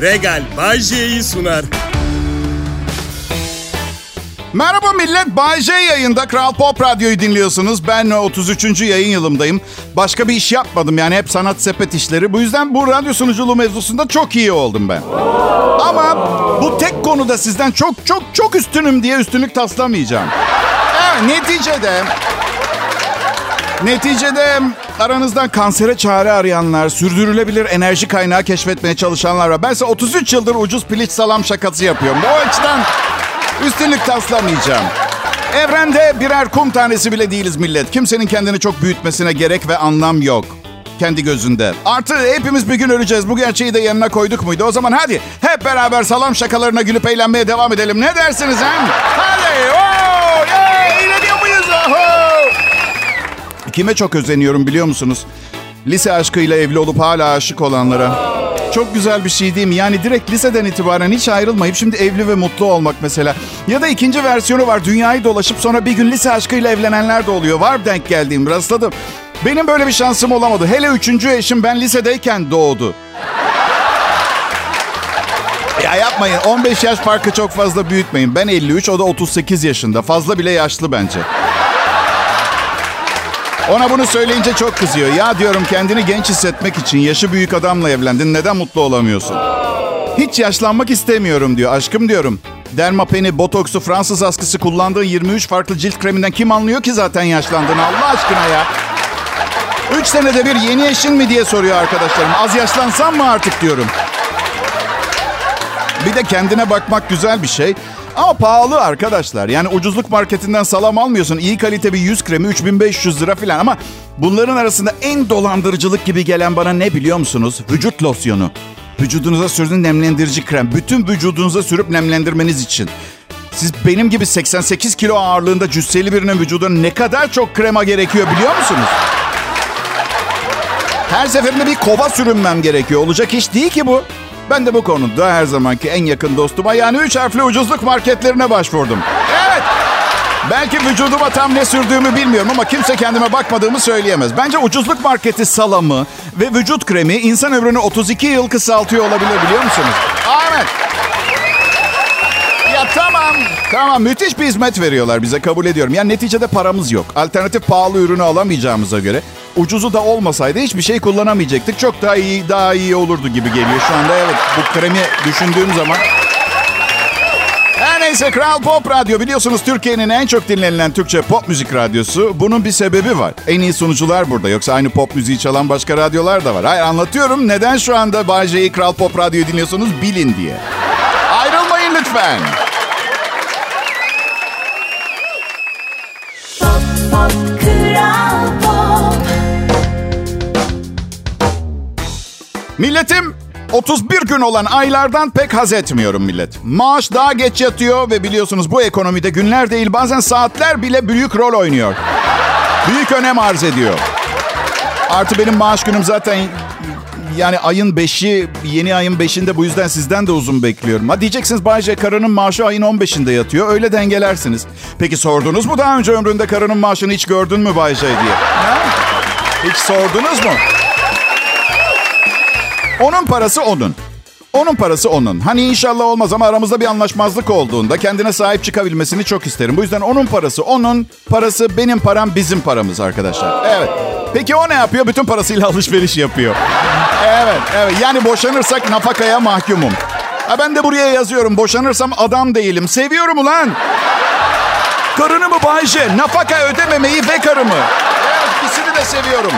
Regal Bajje'yi sunar. Merhaba millet, Bay J yayında Kral Pop Radyo'yu dinliyorsunuz. Ben 33. yayın yılımdayım. Başka bir iş yapmadım yani hep sanat sepet işleri. Bu yüzden bu radyo sunuculuğu mevzusunda çok iyi oldum ben. Ama bu tek konuda sizden çok çok çok üstünüm diye üstünlük taslamayacağım. Evet, neticede... Neticede aranızdan kansere çare arayanlar, sürdürülebilir enerji kaynağı keşfetmeye çalışanlar var. Ben ise 33 yıldır ucuz piliç salam şakası yapıyorum. Bu açıdan üstünlük taslamayacağım. Evrende birer kum tanesi bile değiliz millet. Kimsenin kendini çok büyütmesine gerek ve anlam yok. Kendi gözünde. Artı hepimiz bir gün öleceğiz. Bu gerçeği de yanına koyduk muydu? O zaman hadi hep beraber salam şakalarına gülüp eğlenmeye devam edelim. Ne dersiniz ha? Hadi! Oo, Kime çok özeniyorum biliyor musunuz? Lise aşkıyla evli olup hala aşık olanlara. Çok güzel bir şey değil mi? Yani direkt liseden itibaren hiç ayrılmayıp şimdi evli ve mutlu olmak mesela. Ya da ikinci versiyonu var. Dünyayı dolaşıp sonra bir gün lise aşkıyla evlenenler de oluyor. Var denk geldiğim rastladım. Benim böyle bir şansım olamadı. Hele üçüncü eşim ben lisedeyken doğdu. Ya yapmayın. 15 yaş farkı çok fazla büyütmeyin. Ben 53, o da 38 yaşında. Fazla bile yaşlı bence. Ona bunu söyleyince çok kızıyor. Ya diyorum kendini genç hissetmek için yaşı büyük adamla evlendin. Neden mutlu olamıyorsun? Hiç yaşlanmak istemiyorum diyor. Aşkım diyorum. Dermapeni, botoksu, Fransız askısı kullandığın 23 farklı cilt kreminden kim anlıyor ki zaten yaşlandığını Allah aşkına ya. 3 senede bir yeni eşin mi diye soruyor arkadaşlarım. Az yaşlansam mı artık diyorum. Bir de kendine bakmak güzel bir şey. Ama pahalı arkadaşlar. Yani ucuzluk marketinden salam almıyorsun. İyi kalite bir yüz kremi 3500 lira falan. Ama bunların arasında en dolandırıcılık gibi gelen bana ne biliyor musunuz? Vücut losyonu. Vücudunuza sürdüğün nemlendirici krem. Bütün vücudunuza sürüp nemlendirmeniz için. Siz benim gibi 88 kilo ağırlığında cüsseli birinin vücuduna ne kadar çok krema gerekiyor biliyor musunuz? Her seferinde bir kova sürünmem gerekiyor. Olacak iş değil ki bu. Ben de bu konuda her zamanki en yakın dostuma yani üç harfli ucuzluk marketlerine başvurdum. Evet. Belki vücuduma tam ne sürdüğümü bilmiyorum ama kimse kendime bakmadığımı söyleyemez. Bence ucuzluk marketi salamı ve vücut kremi insan ömrünü 32 yıl kısaltıyor olabilir biliyor musunuz? Amen. Ya tamam. Müthiş bir hizmet veriyorlar bize kabul ediyorum. Yani neticede paramız yok. Alternatif pahalı ürünü alamayacağımıza göre ucuzu da olmasaydı hiçbir şey kullanamayacaktık. Çok daha iyi daha iyi olurdu gibi geliyor şu anda. Evet bu kremi düşündüğüm zaman. Her neyse Kral Pop Radyo biliyorsunuz Türkiye'nin en çok dinlenilen Türkçe pop müzik radyosu. Bunun bir sebebi var. En iyi sunucular burada. Yoksa aynı pop müziği çalan başka radyolar da var. Hayır anlatıyorum neden şu anda Bay J'yi Kral Pop Radyo'yu dinliyorsunuz bilin diye. Ayrılmayın lütfen. Milletim 31 gün olan aylardan pek haz etmiyorum millet. Maaş daha geç yatıyor ve biliyorsunuz bu ekonomide günler değil bazen saatler bile büyük rol oynuyor. Büyük önem arz ediyor. Artı benim maaş günüm zaten yani ayın 5'i yeni ayın 5'inde bu yüzden sizden de uzun bekliyorum. Ha diyeceksiniz Bayce karının maaşı ayın 15'inde yatıyor. Öyle dengelersiniz. Peki sordunuz mu daha önce ömründe karının maaşını hiç gördün mü Bayce diye? Ha? Hiç sordunuz mu? Onun parası onun. Onun parası onun. Hani inşallah olmaz ama aramızda bir anlaşmazlık olduğunda kendine sahip çıkabilmesini çok isterim. Bu yüzden onun parası onun, parası benim param bizim paramız arkadaşlar. Evet. Peki o ne yapıyor? Bütün parasıyla alışveriş yapıyor. Evet, evet. Yani boşanırsak nafakaya mahkumum. Ha ben de buraya yazıyorum. Boşanırsam adam değilim. Seviyorum ulan. Karını mı Bayce? Nafaka ödememeyi ve karımı. Evet, ikisini de seviyorum.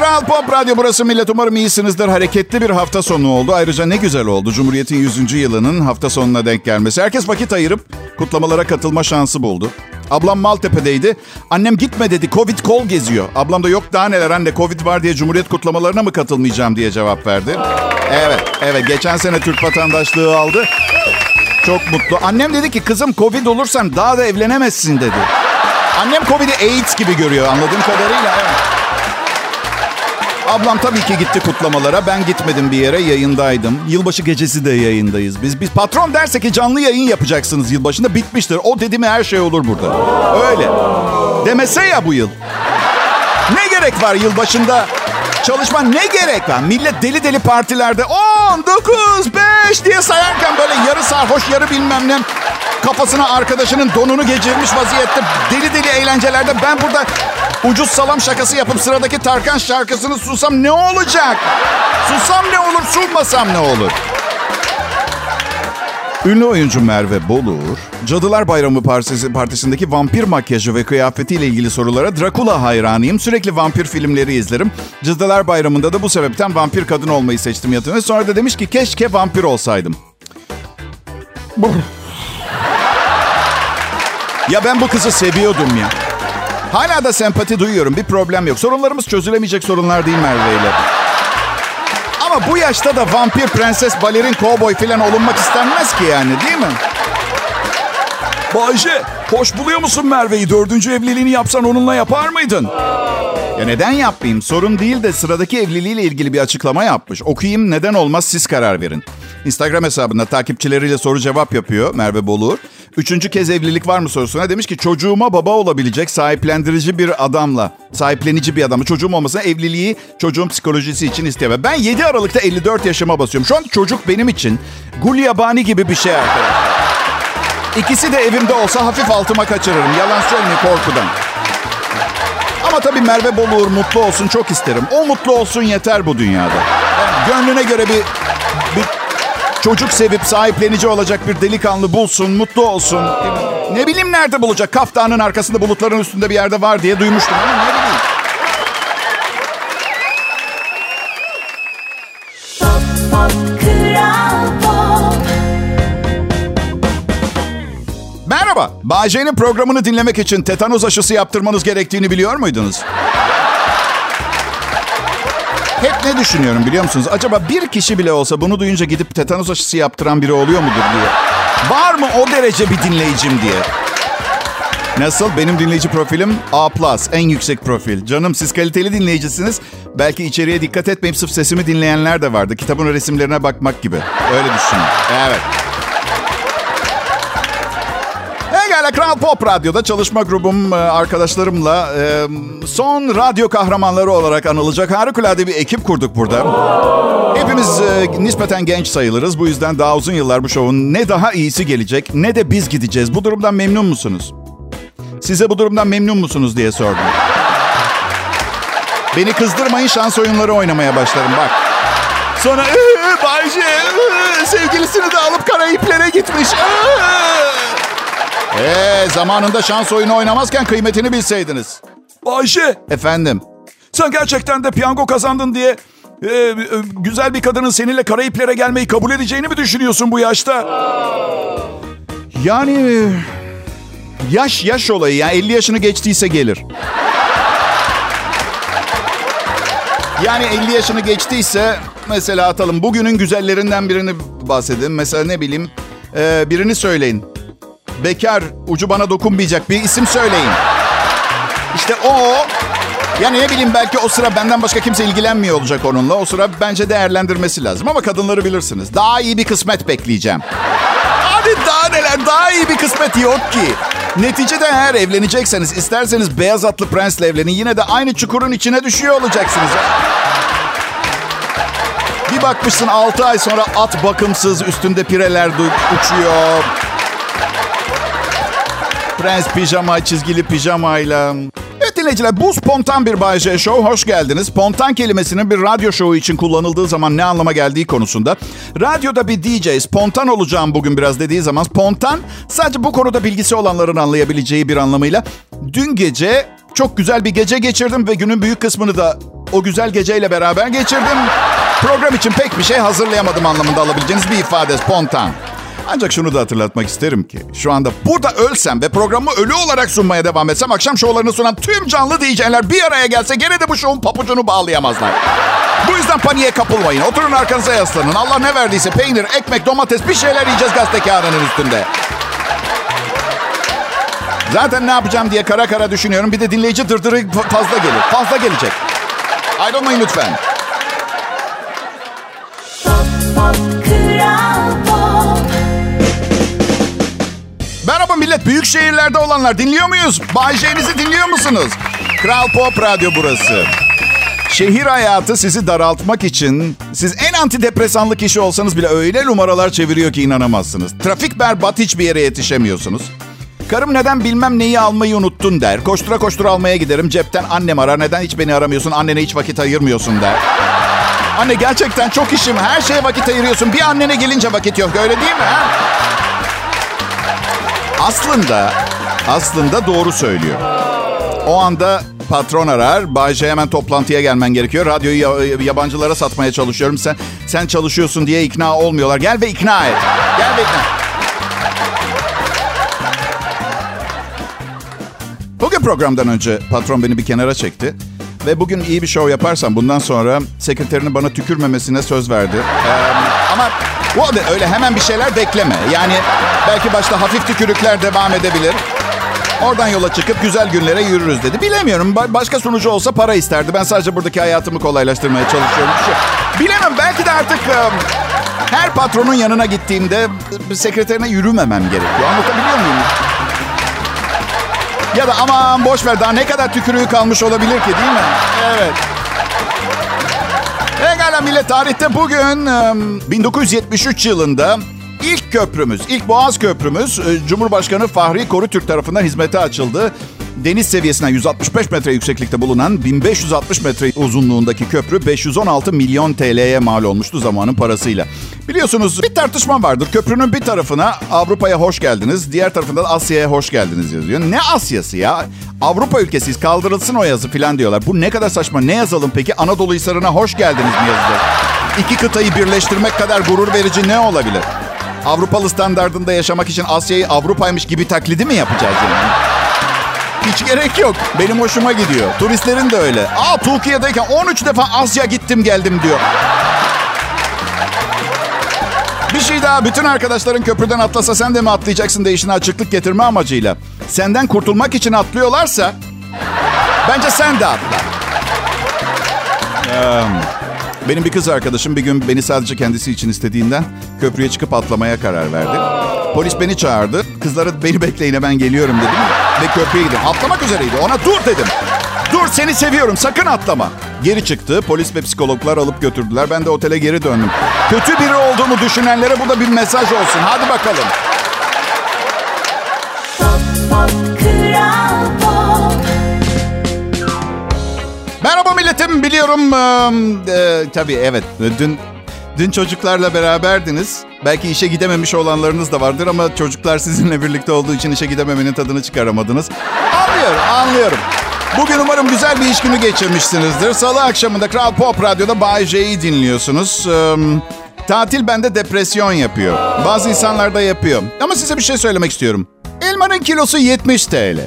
Kral Pop Radyo burası millet. Umarım iyisinizdir. Hareketli bir hafta sonu oldu. Ayrıca ne güzel oldu. Cumhuriyet'in 100. yılının hafta sonuna denk gelmesi. Herkes vakit ayırıp kutlamalara katılma şansı buldu. Ablam Maltepe'deydi. Annem gitme dedi. Covid kol geziyor. Ablam da yok daha neler anne Covid var diye Cumhuriyet kutlamalarına mı katılmayacağım diye cevap verdi. Evet, evet. Geçen sene Türk vatandaşlığı aldı. Çok mutlu. Annem dedi ki kızım Covid olursan daha da evlenemezsin dedi. Annem Covid'i AIDS gibi görüyor anladığım kadarıyla. Evet. Ablam tabii ki gitti kutlamalara. Ben gitmedim bir yere yayındaydım. Yılbaşı gecesi de yayındayız biz. Biz patron derse ki canlı yayın yapacaksınız yılbaşında bitmiştir. O dedi mi her şey olur burada. Öyle. Demese ya bu yıl. Ne gerek var yılbaşında Çalışma ne gerek var? Millet deli deli partilerde 10, 9, 5 diye sayarken böyle yarı sarhoş yarı bilmem ne kafasına arkadaşının donunu geçirmiş vaziyette deli deli eğlencelerde ben burada ucuz salam şakası yapıp sıradaki Tarkan şarkısını susam ne olacak? Susam ne olur, sunmasam ne olur? Ünlü oyuncu Merve Bolur, Cadılar Bayramı Partisi, Partisi'ndeki vampir makyajı ve kıyafetiyle ilgili sorulara Dracula hayranıyım. Sürekli vampir filmleri izlerim. Cadılar Bayramı'nda da bu sebepten vampir kadın olmayı seçtim yatını. Sonra da demiş ki keşke vampir olsaydım. ya ben bu kızı seviyordum ya. Hala da sempati duyuyorum. Bir problem yok. Sorunlarımız çözülemeyecek sorunlar değil Merve ile. Ama bu yaşta da vampir, prenses, balerin, kovboy falan olunmak istenmez ki yani değil mi? Bayce, hoş buluyor musun Merve'yi? Dördüncü evliliğini yapsan onunla yapar mıydın? Ya neden yapmayayım? Sorun değil de sıradaki evliliğiyle ilgili bir açıklama yapmış. Okuyayım neden olmaz siz karar verin. Instagram hesabında takipçileriyle soru cevap yapıyor Merve Bolur. Üçüncü kez evlilik var mı sorusuna demiş ki çocuğuma baba olabilecek sahiplendirici bir adamla, sahiplenici bir adamı çocuğum olmasına evliliği çocuğun psikolojisi için isteyemem. Ben 7 Aralık'ta 54 yaşıma basıyorum. Şu an çocuk benim için gulyabani gibi bir şey arkadaşlar. İkisi de evimde olsa hafif altıma kaçırırım. Yalan söylemeyeyim korkudan. Ama tabii Merve Bolur mutlu olsun çok isterim. O mutlu olsun yeter bu dünyada. Gönlüne göre bir çocuk sevip sahiplenici olacak bir delikanlı bulsun, mutlu olsun. Ne bileyim nerede bulacak? Kaftanın arkasında bulutların üstünde bir yerde var diye duymuştum ama ne bileyim. Merhaba. Bağcay'ın programını dinlemek için tetanoz aşısı yaptırmanız gerektiğini biliyor muydunuz? Hep ne düşünüyorum biliyor musunuz? Acaba bir kişi bile olsa bunu duyunca gidip tetanoz aşısı yaptıran biri oluyor mudur diye. Var mı o derece bir dinleyicim diye. Nasıl? Benim dinleyici profilim A+, en yüksek profil. Canım siz kaliteli dinleyicisiniz. Belki içeriye dikkat etmeyip sırf sesimi dinleyenler de vardı. Kitabın resimlerine bakmak gibi. Öyle düşünün. Evet. Pekala Kral Pop Radyo'da çalışma grubum e, arkadaşlarımla e, son radyo kahramanları olarak anılacak harikulade bir ekip kurduk burada. Hepimiz e, nispeten genç sayılırız. Bu yüzden daha uzun yıllar bu şovun ne daha iyisi gelecek ne de biz gideceğiz. Bu durumdan memnun musunuz? Size bu durumdan memnun musunuz diye sordum. Beni kızdırmayın şans oyunları oynamaya başlarım bak. Sonra "Iı, Bayce sevgilisini de alıp Karayiplere gitmiş. Ee, zamanında şans oyunu oynamazken kıymetini bilseydiniz. Ayşe Efendim. sen gerçekten de piyango kazandın diye e, e, güzel bir kadının seninle Karayiplere gelmeyi kabul edeceğini mi düşünüyorsun bu yaşta? Yani e, yaş yaş olayı yani 50 yaşını geçtiyse gelir. Yani 50 yaşını geçtiyse mesela atalım bugünün güzellerinden birini bahsedin. Mesela ne bileyim e, birini söyleyin. Bekar ucu bana dokunmayacak bir isim söyleyin. İşte o yani ne bileyim belki o sıra benden başka kimse ilgilenmiyor olacak onunla. O sıra bence değerlendirmesi lazım. Ama kadınları bilirsiniz. Daha iyi bir kısmet bekleyeceğim. Abi daha neler? Daha iyi bir kısmet yok ki. Neticede eğer evlenecekseniz isterseniz beyaz atlı prensle evlenin. Yine de aynı çukurun içine düşüyor olacaksınız. Bir bakmışsın 6 ay sonra at bakımsız üstünde pireler uçuyor. Prens pijama, çizgili pijamayla. Evet dinleyiciler bu spontan bir Bay J Show. Hoş geldiniz. Spontan kelimesinin bir radyo şovu için kullanıldığı zaman ne anlama geldiği konusunda. Radyoda bir DJ spontan olacağım bugün biraz dediği zaman spontan sadece bu konuda bilgisi olanların anlayabileceği bir anlamıyla. Dün gece çok güzel bir gece geçirdim ve günün büyük kısmını da o güzel geceyle beraber geçirdim. Program için pek bir şey hazırlayamadım anlamında alabileceğiniz bir ifade spontan. Ancak şunu da hatırlatmak isterim ki şu anda burada ölsem ve programı ölü olarak sunmaya devam etsem akşam şovlarını sunan tüm canlı DJ'ler bir araya gelse gene de bu şovun papucunu bağlayamazlar. Bu yüzden paniğe kapılmayın. Oturun arkanıza yaslanın. Allah ne verdiyse peynir, ekmek, domates bir şeyler yiyeceğiz gazete kağıdının üstünde. Zaten ne yapacağım diye kara kara düşünüyorum. Bir de dinleyici dırdırı fazla gelir. Fazla gelecek. Ayrılmayın lütfen. Pop pop millet. Büyük şehirlerde olanlar dinliyor muyuz? Bay dinliyor musunuz? Kral Pop Radyo burası. Şehir hayatı sizi daraltmak için siz en antidepresanlı kişi olsanız bile öyle numaralar çeviriyor ki inanamazsınız. Trafik berbat hiçbir yere yetişemiyorsunuz. Karım neden bilmem neyi almayı unuttun der. Koştura koştura almaya giderim. Cepten annem arar. Neden hiç beni aramıyorsun? Annene hiç vakit ayırmıyorsun der. Anne gerçekten çok işim. Her şeye vakit ayırıyorsun. Bir annene gelince vakit yok. Öyle değil mi? Ha? Aslında, aslında doğru söylüyor. O anda patron arar. Bayce hemen toplantıya gelmen gerekiyor. Radyoyu ya- yabancılara satmaya çalışıyorum. Sen sen çalışıyorsun diye ikna olmuyorlar. Gel ve ikna et. Gel ve ikna. Bugün programdan önce patron beni bir kenara çekti. Ve bugün iyi bir show yaparsam bundan sonra sekreterinin bana tükürmemesine söz verdi. Ee, ama o da öyle hemen bir şeyler bekleme. Yani belki başta hafif tükürükler devam edebilir. Oradan yola çıkıp güzel günlere yürürüz dedi. Bilemiyorum. Ba- başka sunucu olsa para isterdi. Ben sadece buradaki hayatımı kolaylaştırmaya çalışıyorum. Şu- Bilemem. Belki de artık um, her patronun yanına gittiğimde sekreterine yürümemem gerekiyor. Anlatabiliyor muyum? Ya da aman boş ver daha ne kadar tükürüğü kalmış olabilir ki değil mi? Evet. Pekala millet tarihte bugün em, 1973 yılında ilk köprümüz, ilk Boğaz Köprümüz e, Cumhurbaşkanı Fahri Korutürk tarafından hizmete açıldı. Deniz seviyesinden 165 metre yükseklikte bulunan 1560 metre uzunluğundaki köprü 516 milyon TL'ye mal olmuştu zamanın parasıyla. Biliyorsunuz bir tartışma vardır. Köprünün bir tarafına Avrupa'ya hoş geldiniz, diğer tarafında da Asya'ya hoş geldiniz yazıyor. Ne Asya'sı ya? Avrupa ülkesiyiz kaldırılsın o yazı falan diyorlar. Bu ne kadar saçma. Ne yazalım peki? Anadolu Hisarı'na hoş geldiniz mi yazacağız? İki kıtayı birleştirmek kadar gurur verici ne olabilir? Avrupalı standardında yaşamak için Asya'yı Avrupa'ymış gibi taklidi mi yapacağız yani? Hiç gerek yok. Benim hoşuma gidiyor. Turistlerin de öyle. Aa Türkiye'deyken 13 defa Asya gittim geldim diyor. Bir şey daha. Bütün arkadaşların köprüden atlasa sen de mi atlayacaksın değişine açıklık getirme amacıyla. Senden kurtulmak için atlıyorlarsa bence sen de atla. Benim bir kız arkadaşım bir gün beni sadece kendisi için istediğinden köprüye çıkıp atlamaya karar verdi. Polis beni çağırdı. Kızlara beni bekleyin hemen geliyorum dedim. Ve gidiyorum. Atlamak üzereydi. Ona dur dedim. Dur seni seviyorum sakın atlama. Geri çıktı. Polis ve psikologlar alıp götürdüler. Ben de otele geri döndüm. Kötü biri olduğumu düşünenlere bu da bir mesaj olsun. Hadi bakalım. Pop pop kral pop. Merhaba milletim. Biliyorum e, tabii evet. Dün dün çocuklarla beraberdiniz. Belki işe gidememiş olanlarınız da vardır ama çocuklar sizinle birlikte olduğu için işe gidememenin tadını çıkaramadınız. Anlıyorum, anlıyorum. Bugün umarım güzel bir iş günü geçirmişsinizdir. Salı akşamında Kral Pop Radyo'da Bay J'yi dinliyorsunuz. Eee, tatil bende depresyon yapıyor. Bazı insanlar da yapıyor. Ama size bir şey söylemek istiyorum. Elmanın kilosu 70 TL.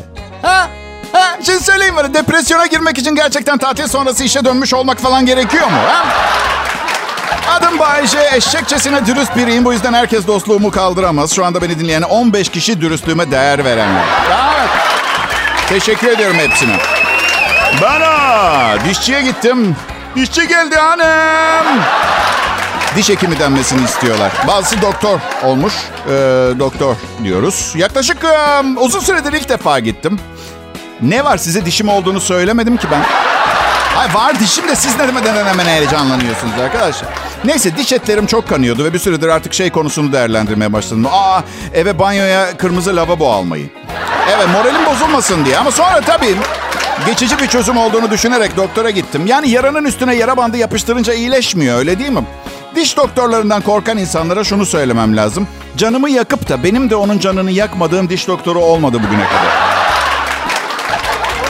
Ha? Ha? Şimdi söyleyin bana depresyona girmek için gerçekten tatil sonrası işe dönmüş olmak falan gerekiyor mu? Ha? Adım Bayece, eşekçesine dürüst biriyim. Bu yüzden herkes dostluğumu kaldıramaz. Şu anda beni dinleyen 15 kişi dürüstlüğüme değer verenler. Evet. Teşekkür ediyorum hepsine. Bana dişçiye gittim. Dişçi geldi hanım. Diş hekimi denmesini istiyorlar. Bazısı doktor olmuş. Ee, doktor diyoruz. Yaklaşık e, uzun süredir ilk defa gittim. Ne var size dişim olduğunu söylemedim ki ben. Ay var dişim de siz ne demeden hemen heyecanlanıyorsunuz arkadaşlar. Neyse diş etlerim çok kanıyordu ve bir süredir artık şey konusunu değerlendirmeye başladım. Aa eve banyoya kırmızı lavabo almayı. Evet moralim bozulmasın diye ama sonra tabii geçici bir çözüm olduğunu düşünerek doktora gittim. Yani yaranın üstüne yara bandı yapıştırınca iyileşmiyor öyle değil mi? Diş doktorlarından korkan insanlara şunu söylemem lazım. Canımı yakıp da benim de onun canını yakmadığım diş doktoru olmadı bugüne kadar.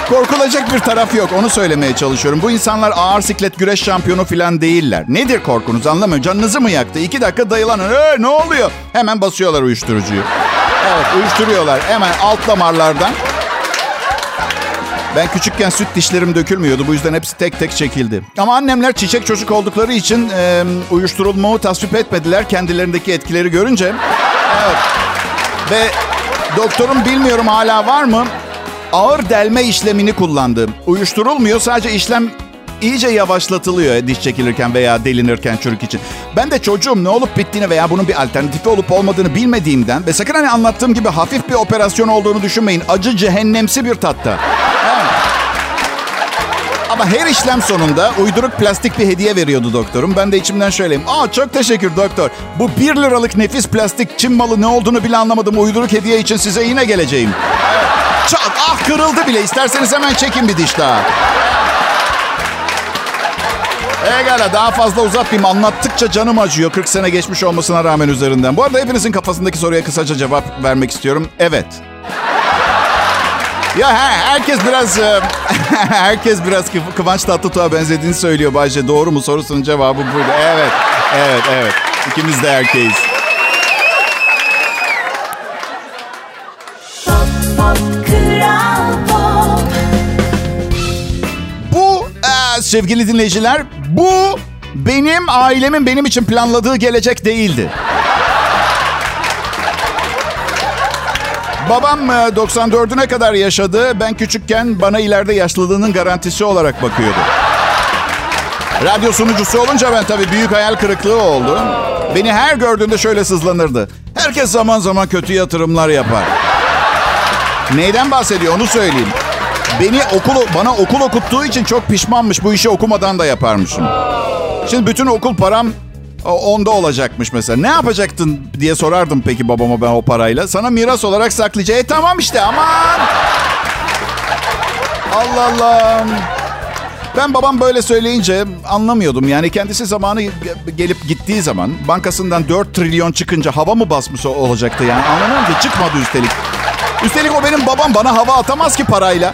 Korkulacak bir taraf yok. Onu söylemeye çalışıyorum. Bu insanlar ağır siklet güreş şampiyonu falan değiller. Nedir korkunuz anlamıyorum. Canınızı mı yaktı? İki dakika dayılanın. Ee, ne oluyor? Hemen basıyorlar uyuşturucuyu. Evet uyuşturuyorlar. Hemen alt damarlardan. Ben küçükken süt dişlerim dökülmüyordu. Bu yüzden hepsi tek tek çekildi. Ama annemler çiçek çocuk oldukları için e, uyuşturulmamı tasvip etmediler. Kendilerindeki etkileri görünce. Evet. Ve doktorum bilmiyorum hala var mı? Ağır delme işlemini kullandı. Uyuşturulmuyor sadece işlem iyice yavaşlatılıyor diş çekilirken veya delinirken çürük için. Ben de çocuğum ne olup bittiğini veya bunun bir alternatifi olup olmadığını bilmediğimden ve sakın hani anlattığım gibi hafif bir operasyon olduğunu düşünmeyin. Acı cehennemsi bir tatta. Evet. Ama her işlem sonunda uyduruk plastik bir hediye veriyordu doktorum. Ben de içimden şöyleyim. Aa çok teşekkür doktor. Bu 1 liralık nefis plastik Çin malı ne olduğunu bile anlamadım. Uyduruk hediye için size yine geleceğim. Çat, ah kırıldı bile. İsterseniz hemen çekin bir diş daha. Egala daha fazla uzatmayayım. Anlattıkça canım acıyor. 40 sene geçmiş olmasına rağmen üzerinden. Bu arada hepinizin kafasındaki soruya kısaca cevap vermek istiyorum. Evet. Ya he, herkes biraz e, herkes biraz Kıv- Kıvanç Tatlıtuğ'a benzediğini söylüyor Bayce. Doğru mu sorusunun cevabı buydu. Evet. Evet, evet. İkimiz de erkeğiz. Sevgili dinleyiciler, bu benim ailemin benim için planladığı gelecek değildi. Babam e, 94'üne kadar yaşadı. Ben küçükken bana ileride yaşlılığının garantisi olarak bakıyordu. Radyo sunucusu olunca ben tabii büyük hayal kırıklığı oldu. Beni her gördüğünde şöyle sızlanırdı. Herkes zaman zaman kötü yatırımlar yapar. Neyden bahsediyor onu söyleyeyim. Beni okul bana okul okuttuğu için çok pişmanmış. Bu işi okumadan da yaparmışım. Şimdi bütün okul param o- onda olacakmış mesela. Ne yapacaktın diye sorardım peki babama ben o parayla. Sana miras olarak saklayacak. E tamam işte aman. Allah Allah. Ben babam böyle söyleyince anlamıyordum. Yani kendisi zamanı ge- gelip gittiği zaman bankasından 4 trilyon çıkınca hava mı basmış olacaktı yani. Anlamıyorum ki çıkmadı üstelik. Üstelik o benim babam bana hava atamaz ki parayla.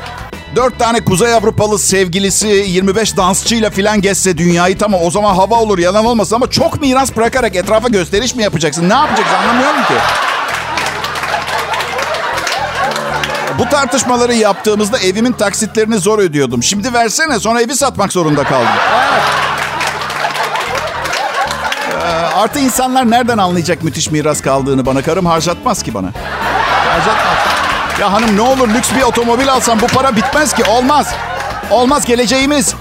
Dört tane Kuzey Avrupalı sevgilisi 25 dansçıyla filan gezse dünyayı tamam o zaman hava olur yalan olmasın ama çok miras bırakarak etrafa gösteriş mi yapacaksın? Ne yapacaksın anlamıyorum ki. Bu tartışmaları yaptığımızda evimin taksitlerini zor ödüyordum. Şimdi versene sonra evi satmak zorunda kaldım. Ee, Artı insanlar nereden anlayacak müthiş miras kaldığını bana? Karım harcatmaz ki bana. Harcatmaz. Ya hanım ne olur lüks bir otomobil alsam bu para bitmez ki. Olmaz. Olmaz geleceğimiz.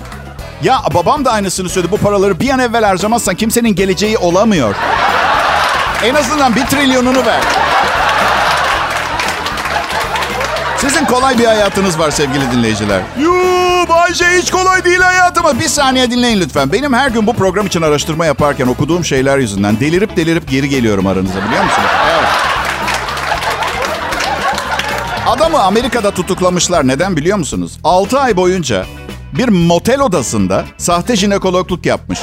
Ya babam da aynısını söyledi. Bu paraları bir an evvel harcamazsan kimsenin geleceği olamıyor. En azından bir trilyonunu ver. Sizin kolay bir hayatınız var sevgili dinleyiciler. Yuuu Bayce hiç kolay değil hayatım. Bir saniye dinleyin lütfen. Benim her gün bu program için araştırma yaparken okuduğum şeyler yüzünden delirip delirip geri geliyorum aranıza biliyor musunuz? Evet. Adamı Amerika'da tutuklamışlar. Neden biliyor musunuz? 6 ay boyunca bir motel odasında sahte jinekologluk yapmış.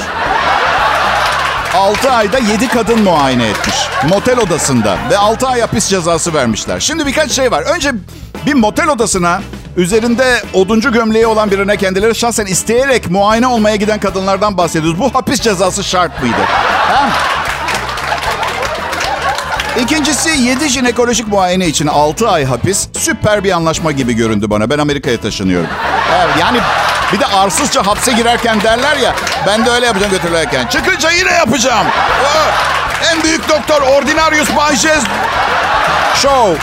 6 ayda 7 kadın muayene etmiş. Motel odasında ve 6 ay hapis cezası vermişler. Şimdi birkaç şey var. Önce bir motel odasına üzerinde oduncu gömleği olan birine kendileri şahsen isteyerek muayene olmaya giden kadınlardan bahsediyoruz. Bu hapis cezası şart mıydı? Ha? İkincisi 7 jinekolojik muayene için 6 ay hapis süper bir anlaşma gibi göründü bana. Ben Amerika'ya taşınıyorum. Evet, yani bir de arsızca hapse girerken derler ya ben de öyle yapacağım götürülürken. Çıkınca yine yapacağım. Oo, En büyük doktor Ordinarius Banjes Show.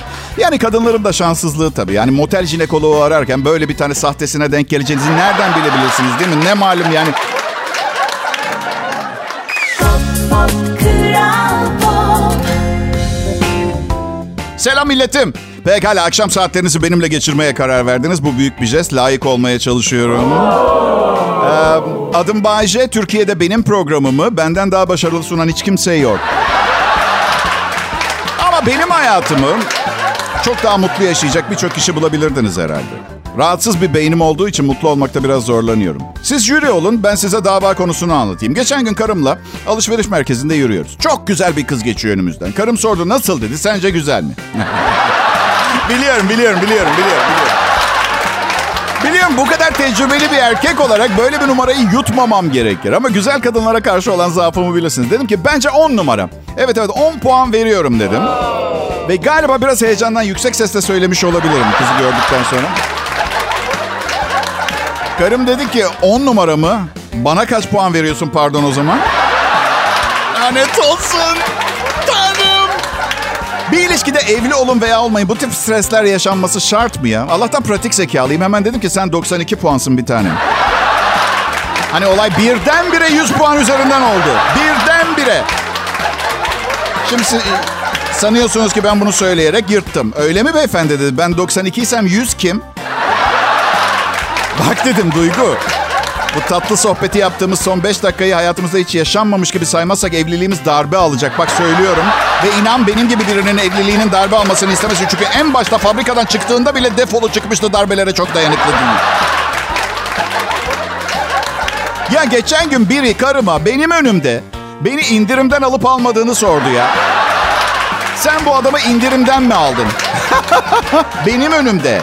Yani kadınların da şanssızlığı tabii. Yani motel jinekoloğu ararken böyle bir tane sahtesine denk geleceğinizi nereden bilebilirsiniz değil mi? Ne malum yani. Selam milletim. Pekala akşam saatlerinizi benimle geçirmeye karar verdiniz. Bu büyük bir jest. Layık olmaya çalışıyorum. Ee, adım Bayce. Türkiye'de benim programımı benden daha başarılı sunan hiç kimse yok. Ama benim hayatımı çok daha mutlu yaşayacak birçok kişi bulabilirdiniz herhalde. Rahatsız bir beynim olduğu için mutlu olmakta biraz zorlanıyorum. Siz jüri olun, ben size dava konusunu anlatayım. Geçen gün karımla alışveriş merkezinde yürüyoruz. Çok güzel bir kız geçiyor önümüzden. Karım sordu, nasıl dedi, sence güzel mi? biliyorum, biliyorum, biliyorum, biliyorum, biliyorum. Biliyorum bu kadar tecrübeli bir erkek olarak böyle bir numarayı yutmamam gerekir. Ama güzel kadınlara karşı olan zaafımı bilirsiniz. Dedim ki bence 10 numara. Evet evet 10 puan veriyorum dedim. Ve galiba biraz heyecandan yüksek sesle söylemiş olabilirim kızı gördükten sonra. Karım dedi ki 10 numara mı? Bana kaç puan veriyorsun pardon o zaman? Lanet olsun. Tanrım. Bir ilişkide evli olun veya olmayın bu tip stresler yaşanması şart mı ya? Allah'tan pratik zekalıyım. Hemen dedim ki sen 92 puansın bir tanem. Hani olay birdenbire 100 puan üzerinden oldu. Birdenbire. Şimdi Sanıyorsunuz ki ben bunu söyleyerek yırttım. Öyle mi beyefendi dedi. Ben 92 isem 100 kim? Bak dedim Duygu. Bu tatlı sohbeti yaptığımız son 5 dakikayı hayatımızda hiç yaşanmamış gibi saymazsak evliliğimiz darbe alacak. Bak söylüyorum. Ve inan benim gibi birinin evliliğinin darbe almasını istemesi. Çünkü en başta fabrikadan çıktığında bile defolu çıkmıştı darbelere çok dayanıklı değil. Ya geçen gün biri karıma benim önümde beni indirimden alıp almadığını sordu ya. Sen bu adamı indirimden mi aldın? benim önümde.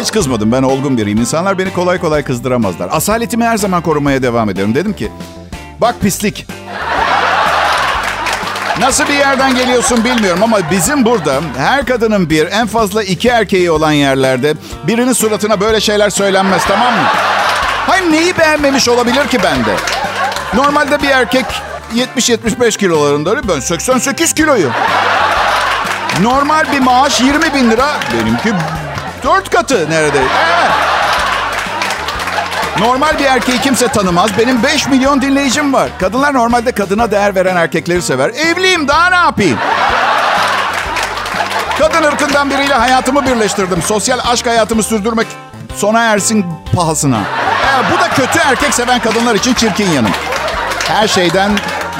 Hiç kızmadım. Ben olgun biriyim. İnsanlar beni kolay kolay kızdıramazlar. Asaletimi her zaman korumaya devam ederim. Dedim ki, bak pislik. Nasıl bir yerden geliyorsun bilmiyorum ama bizim burada her kadının bir, en fazla iki erkeği olan yerlerde birinin suratına böyle şeyler söylenmez tamam mı? Hayır neyi beğenmemiş olabilir ki bende? Normalde bir erkek 70-75 kilolarında. Ben 88 kiloyum. Normal bir maaş 20 bin lira. Benimki dört katı neredeyse. Evet. Normal bir erkeği kimse tanımaz. Benim 5 milyon dinleyicim var. Kadınlar normalde kadına değer veren erkekleri sever. Evliyim daha ne yapayım? Kadın ırkından biriyle hayatımı birleştirdim. Sosyal aşk hayatımı sürdürmek sona ersin pahasına. Ee, bu da kötü erkek seven kadınlar için çirkin yanım. Her şeyden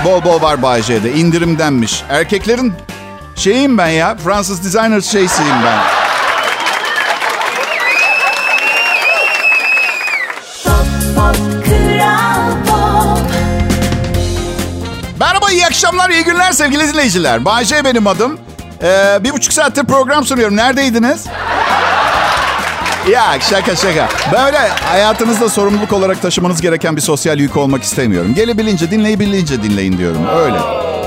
bol bol var Bay J'de. İndirimdenmiş. Erkeklerin şeyim ben ya. Fransız designer şeysiyim ben. İyi akşamlar, iyi günler sevgili izleyiciler. Bay J benim adım. Ee, bir buçuk saattir program sunuyorum. Neredeydiniz? Ya şaka şaka. Böyle hayatınızda sorumluluk olarak taşımanız gereken bir sosyal yük olmak istemiyorum. Gelebilince, dinleyebilince dinleyin diyorum. Öyle.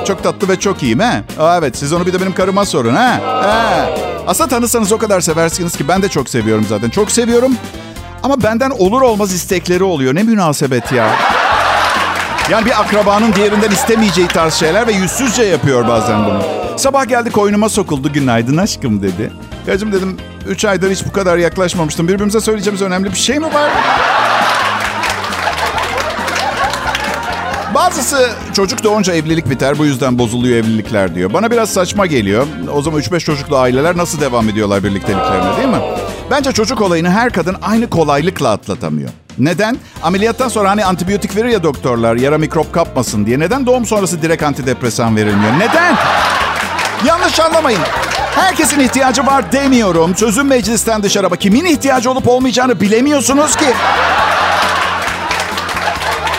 Çok tatlı ve çok iyiyim he? Aa, evet siz onu bir de benim karıma sorun ha. He. Aslında tanısanız o kadar seversiniz ki ben de çok seviyorum zaten. Çok seviyorum. Ama benden olur olmaz istekleri oluyor. Ne münasebet ya. Yani bir akrabanın diğerinden istemeyeceği tarz şeyler ve yüzsüzce yapıyor bazen bunu. Sabah geldi koynuma sokuldu günaydın aşkım dedi. Gacım dedim 3 aydır hiç bu kadar yaklaşmamıştım. Birbirimize söyleyeceğimiz önemli bir şey mi var? Bazısı çocuk doğunca evlilik biter bu yüzden bozuluyor evlilikler diyor. Bana biraz saçma geliyor. O zaman 3-5 çocuklu aileler nasıl devam ediyorlar birlikteliklerine değil mi? Bence çocuk olayını her kadın aynı kolaylıkla atlatamıyor. Neden? Ameliyattan sonra hani antibiyotik verir ya doktorlar yara mikrop kapmasın diye. Neden doğum sonrası direkt antidepresan verilmiyor? Neden? Yanlış anlamayın. Herkesin ihtiyacı var demiyorum. Sözüm meclisten dışarı ama kimin ihtiyacı olup olmayacağını bilemiyorsunuz ki.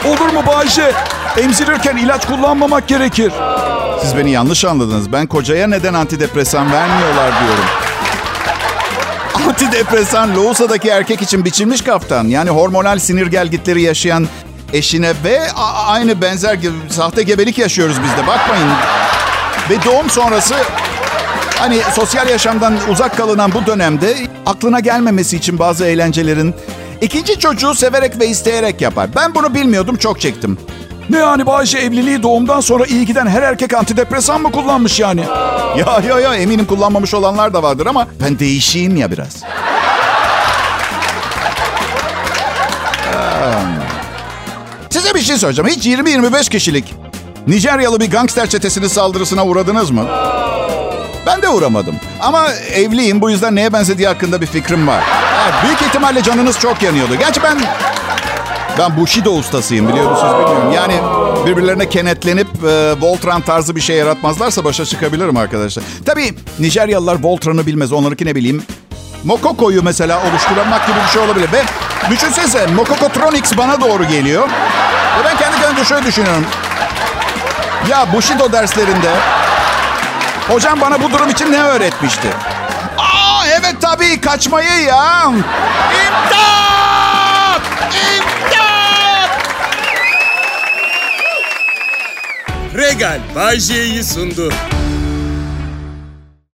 Olur mu Bayşe? Emzirirken ilaç kullanmamak gerekir. Siz beni yanlış anladınız. Ben kocaya neden antidepresan vermiyorlar diyorum. Antidepresan Loğusa'daki erkek için biçilmiş kaftan. Yani hormonal sinir gelgitleri yaşayan eşine ve aynı benzer gibi sahte gebelik yaşıyoruz biz de bakmayın. Ve doğum sonrası hani sosyal yaşamdan uzak kalınan bu dönemde aklına gelmemesi için bazı eğlencelerin ikinci çocuğu severek ve isteyerek yapar. Ben bunu bilmiyordum çok çektim. Ne yani Bayşe evliliği doğumdan sonra iyi giden her erkek antidepresan mı kullanmış yani? Ya ya ya eminim kullanmamış olanlar da vardır ama ben değişeyim ya biraz. Size bir şey soracağım. Hiç 20-25 kişilik Nijeryalı bir gangster çetesinin saldırısına uğradınız mı? Ben de uğramadım. Ama evliyim bu yüzden neye benzediği hakkında bir fikrim var. Evet, büyük ihtimalle canınız çok yanıyordu. Gerçi ben ben Bushido ustasıyım biliyor musunuz bilmiyorum. Yani birbirlerine kenetlenip e, Voltran tarzı bir şey yaratmazlarsa başa çıkabilirim arkadaşlar. Tabii Nijeryalılar Voltran'ı bilmez. Onlarınki ne bileyim. Mokoko'yu mesela oluşturmak gibi bir şey olabilir. Ve düşünsenize Mokokotronics bana doğru geliyor. Ve ben kendi kendime şöyle düşünüyorum. Ya Bushido derslerinde hocam bana bu durum için ne öğretmişti? Aa evet tabii kaçmayı ya. İmdat! İmdat! Regal Bay J'yi sundu.